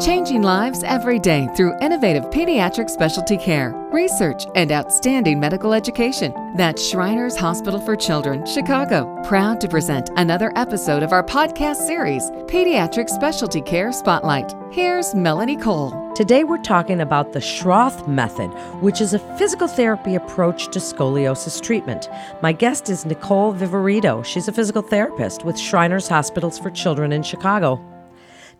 Changing lives every day through innovative pediatric specialty care, research, and outstanding medical education. That's Shriners Hospital for Children, Chicago. Proud to present another episode of our podcast series, Pediatric Specialty Care Spotlight. Here's Melanie Cole. Today we're talking about the Schroth method, which is a physical therapy approach to scoliosis treatment. My guest is Nicole Viverito. She's a physical therapist with Shriners Hospitals for Children in Chicago.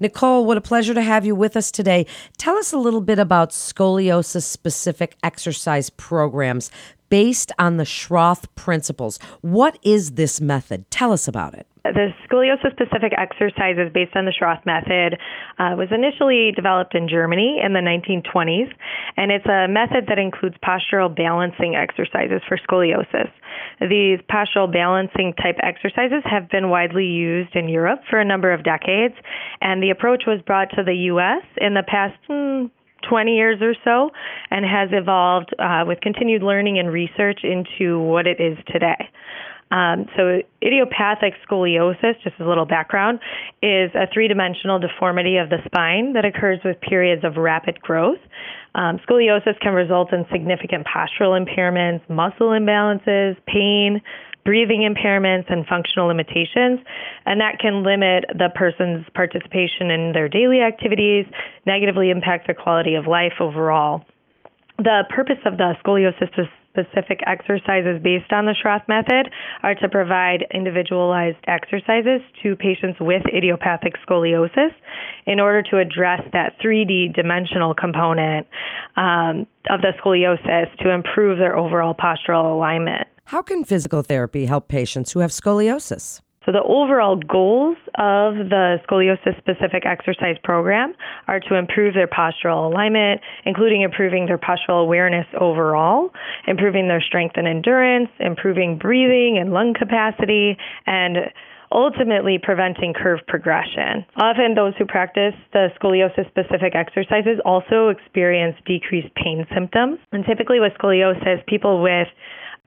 Nicole, what a pleasure to have you with us today. Tell us a little bit about scoliosis specific exercise programs based on the Schroth principles. What is this method? Tell us about it. The scoliosis specific exercises based on the Schroth method uh, was initially developed in Germany in the 1920s, and it's a method that includes postural balancing exercises for scoliosis. These postural balancing type exercises have been widely used in Europe for a number of decades, and the approach was brought to the U.S. in the past. Hmm, 20 years or so and has evolved uh, with continued learning and research into what it is today. Um, so, idiopathic scoliosis, just as a little background, is a three dimensional deformity of the spine that occurs with periods of rapid growth. Um, scoliosis can result in significant postural impairments, muscle imbalances, pain, breathing impairments, and functional limitations. And that can limit the person's participation in their daily activities, negatively impact their quality of life overall. The purpose of the scoliosis specific exercises based on the Schroth method are to provide individualized exercises to patients with idiopathic scoliosis in order to address that 3D dimensional component um, of the scoliosis to improve their overall postural alignment. How can physical therapy help patients who have scoliosis? So, the overall goals of the scoliosis specific exercise program are to improve their postural alignment, including improving their postural awareness overall, improving their strength and endurance, improving breathing and lung capacity, and ultimately preventing curve progression. Often, those who practice the scoliosis specific exercises also experience decreased pain symptoms. And typically, with scoliosis, people with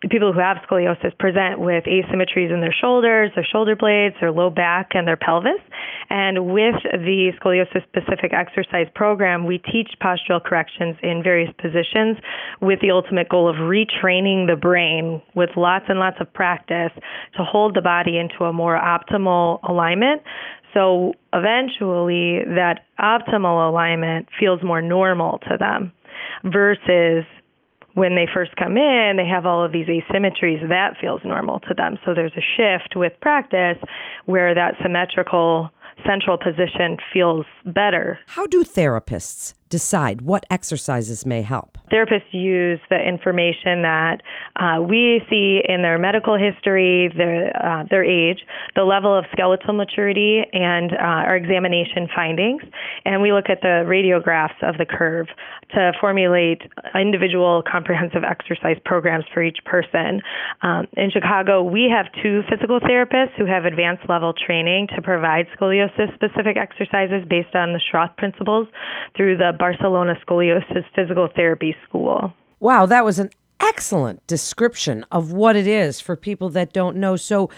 people who have scoliosis present with asymmetries in their shoulders, their shoulder blades, their low back, and their pelvis. And with the scoliosis specific exercise program, we teach postural corrections in various positions with the ultimate goal of retraining the brain with lots and lots of practice to hold the body into a more optimal alignment. So eventually, that optimal alignment feels more normal to them versus when they first come in, they have all of these asymmetries. That feels normal to them. So there's a shift with practice where that symmetrical central position feels better. How do therapists decide what exercises may help? Therapists use the information that uh, we see in their medical history, their, uh, their age, the level of skeletal maturity, and uh, our examination findings. And we look at the radiographs of the curve to formulate individual comprehensive exercise programs for each person. Um, in Chicago, we have two physical therapists who have advanced level training to provide scoliosis specific exercises based on the Schroth principles through the Barcelona Scoliosis Physical Therapy School. Wow, that was an excellent description of what it is for people that don't know. So,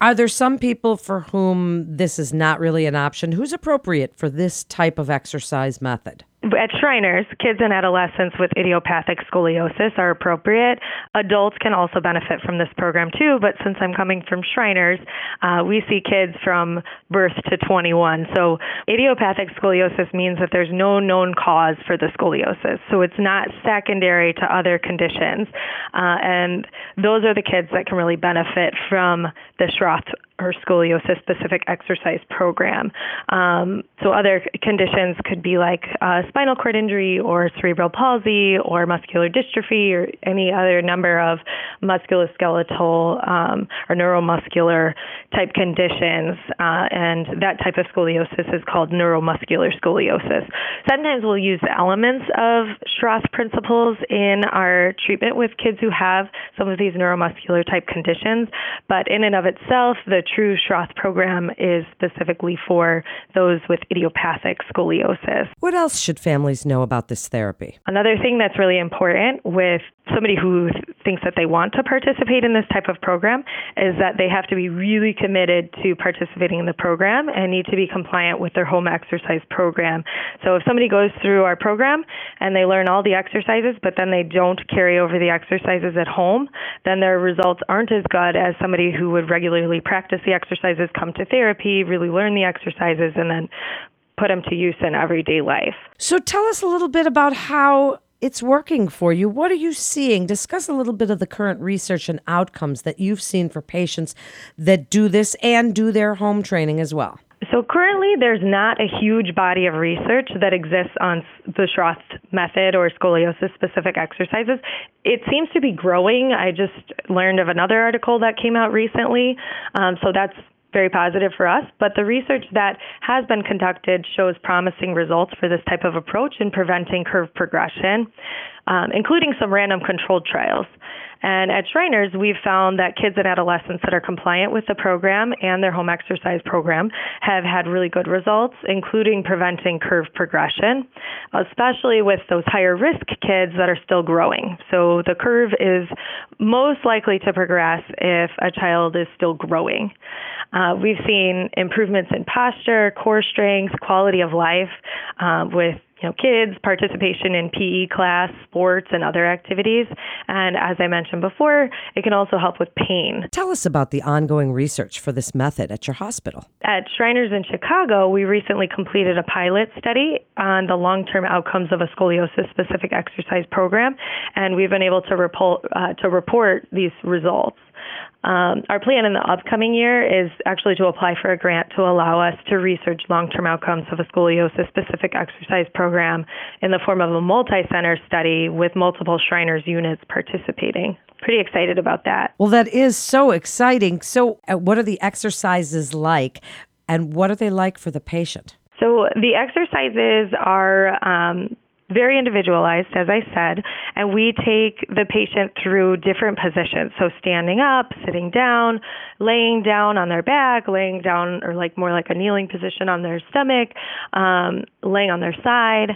are there some people for whom this is not really an option? Who's appropriate for this type of exercise method? At Shriners, kids and adolescents with idiopathic scoliosis are appropriate. Adults can also benefit from this program too, but since I'm coming from Shriners, uh, we see kids from birth to 21. So idiopathic scoliosis means that there's no known cause for the scoliosis. So it's not secondary to other conditions. Uh, and those are the kids that can really benefit from the Schroth or scoliosis specific exercise program. Um, so other conditions could be like uh, spinal cord injury or cerebral palsy or muscular dystrophy or any other number of musculoskeletal um, or neuromuscular type conditions. Uh, and that type of scoliosis is called neuromuscular scoliosis. Sometimes we'll use elements of Schroth principles in our treatment with kids who have some of these neuromuscular type conditions, but in and of itself, the true Schroth program is specifically for those with idiopathic scoliosis. What else should families know about this therapy? Another thing that's really important with somebody who thinks that they want to participate in this type of program is that they have to be really committed to participating in the program and need to be compliant with their home exercise program. So if somebody goes through our program and they learn all the exercises, but then they don't carry over the exercises at home, then their results aren't as good as somebody who would regularly practice the exercises, come to therapy, really learn the exercises, and then put them to use in everyday life. So tell us a little bit about how it's working for you. What are you seeing? Discuss a little bit of the current research and outcomes that you've seen for patients that do this and do their home training as well. So currently, there's not a huge body of research that exists on the Schroth method or scoliosis specific exercises. It seems to be growing. I just learned of another article that came out recently. Um, so that's very positive for us. But the research that has been conducted shows promising results for this type of approach in preventing curve progression, um, including some random controlled trials. And at Shriners, we've found that kids and adolescents that are compliant with the program and their home exercise program have had really good results, including preventing curve progression, especially with those higher risk kids that are still growing. So the curve is most likely to progress if a child is still growing. Uh, we've seen improvements in posture, core strength, quality of life uh, with you know, kids, participation in PE class, sports, and other activities. And as I mentioned before, it can also help with pain. Tell us about the ongoing research for this method at your hospital. At Shriners in Chicago, we recently completed a pilot study on the long term outcomes of a scoliosis specific exercise program, and we've been able to, report, uh, to report these results. Um, our plan in the upcoming year is actually to apply for a grant to allow us to research long term outcomes of a scoliosis specific exercise program in the form of a multi center study with multiple Shriners units participating. Pretty excited about that. Well, that is so exciting. So, uh, what are the exercises like, and what are they like for the patient? So, the exercises are um, very individualized, as I said, and we take the patient through different positions. So standing up, sitting down, laying down on their back, laying down or like more like a kneeling position on their stomach, um, laying on their side,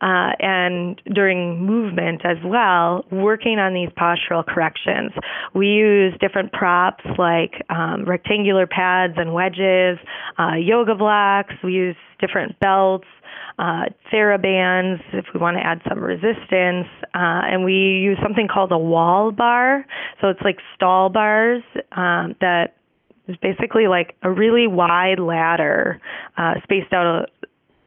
uh, and during movement as well, working on these postural corrections. We use different props like um, rectangular pads and wedges, uh, yoga blocks. We use different belts uh, TheraBands if we want to add some resistance. Uh, and we use something called a wall bar. So it's like stall bars um, that is basically like a really wide ladder uh, spaced out, a,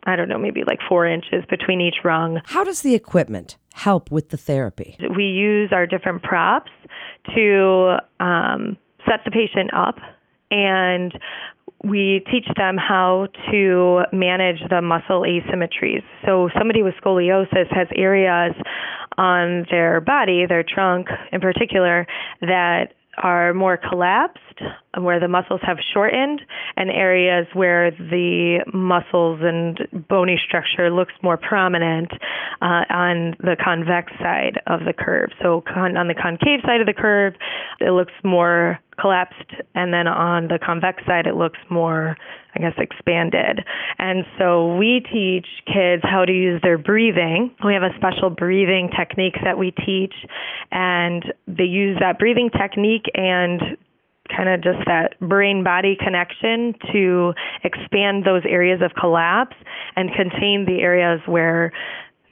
I don't know, maybe like four inches between each rung. How does the equipment help with the therapy? We use our different props to um, set the patient up and we teach them how to manage the muscle asymmetries. So, somebody with scoliosis has areas on their body, their trunk in particular, that are more collapsed, where the muscles have shortened, and areas where the muscles and bony structure looks more prominent uh, on the convex side of the curve. So, con- on the concave side of the curve, it looks more collapsed, and then on the convex side, it looks more, I guess, expanded. And so we teach kids how to use their breathing. We have a special breathing technique that we teach, and they use that breathing technique and kind of just that brain body connection to expand those areas of collapse and contain the areas where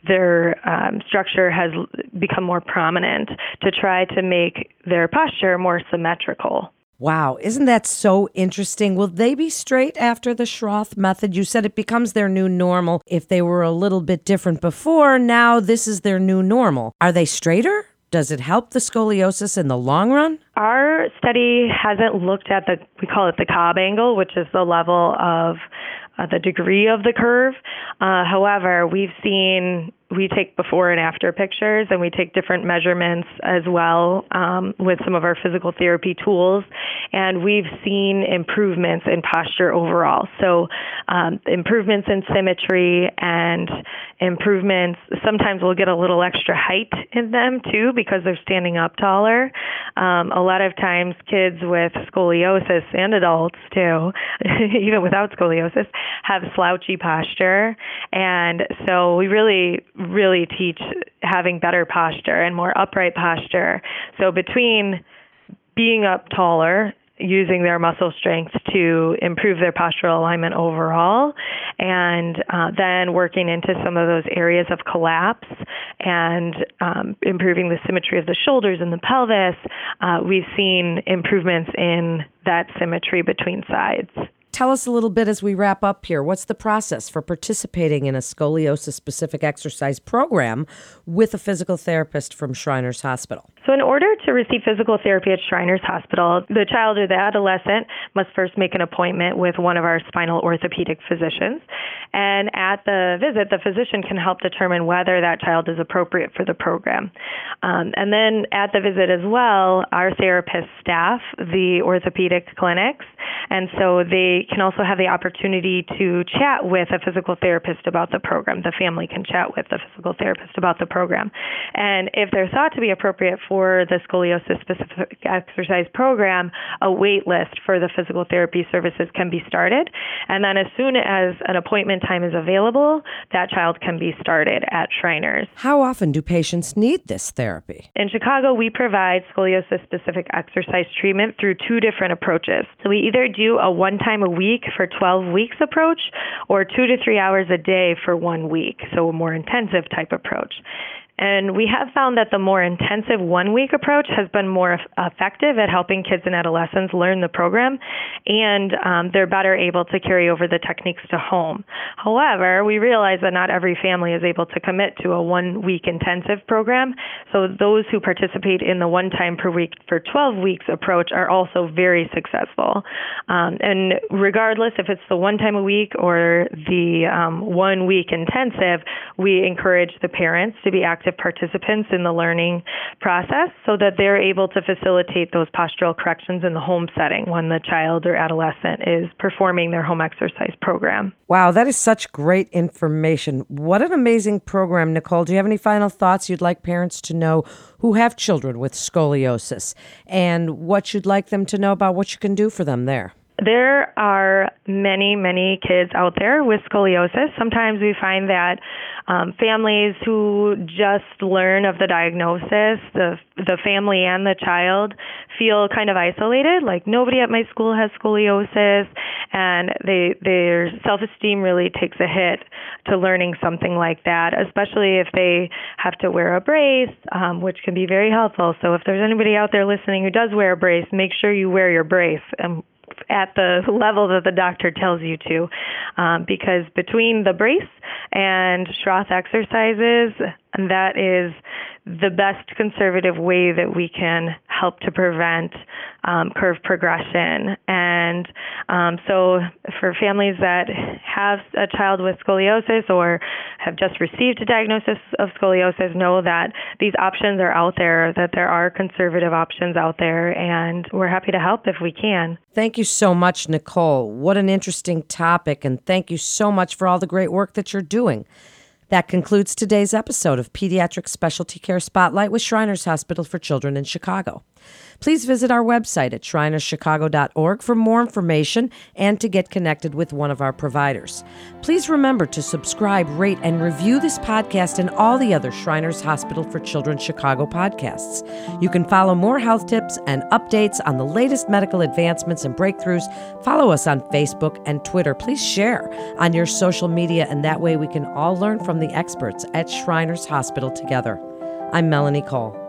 their um, structure has become more prominent to try to make their posture more symmetrical. Wow, isn't that so interesting? Will they be straight after the Schroth method? You said it becomes their new normal. If they were a little bit different before, now this is their new normal. Are they straighter? Does it help the scoliosis in the long run? Our study hasn't looked at the, we call it the Cobb angle, which is the level of uh, the degree of the curve. Uh, however, we've seen we take before and after pictures and we take different measurements as well um, with some of our physical therapy tools. And we've seen improvements in posture overall. So um, improvements in symmetry and improvements sometimes we'll get a little extra height in them too because they're standing up taller. Um, a lot of times kids with scoliosis and adults too even without scoliosis have slouchy posture. And so we really really teach having better posture and more upright posture. So between being up taller using their muscle strength to improve their postural alignment overall, and uh, then working into some of those areas of collapse and um, improving the symmetry of the shoulders and the pelvis, uh, we've seen improvements in that symmetry between sides. Tell us a little bit as we wrap up here. What's the process for participating in a scoliosis specific exercise program with a physical therapist from Shriners Hospital? So, in order to receive physical therapy at Shriners Hospital, the child or the adolescent must first make an appointment with one of our spinal orthopedic physicians. And at the visit, the physician can help determine whether that child is appropriate for the program. Um, and then at the visit as well, our therapists staff the orthopedic clinics. And so they can also have the opportunity to chat with a physical therapist about the program. The family can chat with the physical therapist about the program. And if they're thought to be appropriate for the scoliosis specific exercise program, a wait list for the physical therapy services can be started. And then as soon as an appointment time is available, that child can be started at Shriners. How often do patients need this therapy? In Chicago, we provide scoliosis specific exercise treatment through two different approaches. So we either do a one time a week for 12 weeks approach or two to three hours a day for one week, so a more intensive type approach. And we have found that the more intensive one week approach has been more effective at helping kids and adolescents learn the program, and um, they're better able to carry over the techniques to home. However, we realize that not every family is able to commit to a one week intensive program, so those who participate in the one time per week for 12 weeks approach are also very successful. Um, and regardless if it's the one time a week or the um, one week intensive, we encourage the parents to be active participants in the learning process so that they're able to facilitate those postural corrections in the home setting when the child or adolescent is performing their home exercise program. Wow, that is such great information. What an amazing program, Nicole. Do you have any final thoughts you'd like parents to know who have children with scoliosis and what you'd like them to know about what you can do for them there? There are many, many kids out there with scoliosis. Sometimes we find that um, families who just learn of the diagnosis, the the family and the child feel kind of isolated. Like nobody at my school has scoliosis, and they their self esteem really takes a hit to learning something like that, especially if they have to wear a brace, um, which can be very helpful. So if there's anybody out there listening who does wear a brace, make sure you wear your brace. And at the level that the doctor tells you to, um, because between the brace and Schroth exercises, that is the best conservative way that we can help to prevent um, curve progression. And um, so, for families that have a child with scoliosis or have just received a diagnosis of scoliosis, know that these options are out there, that there are conservative options out there, and we're happy to help if we can. Thank you so much, Nicole. What an interesting topic, and thank you so much for all the great work that you're doing. That concludes today's episode of Pediatric Specialty Care Spotlight with Shriners Hospital for Children in Chicago. Please visit our website at shrinerschicago.org for more information and to get connected with one of our providers. Please remember to subscribe, rate, and review this podcast and all the other Shriners Hospital for Children Chicago podcasts. You can follow more health tips and updates on the latest medical advancements and breakthroughs. Follow us on Facebook and Twitter. Please share on your social media, and that way we can all learn from the experts at Shriners Hospital together. I'm Melanie Cole.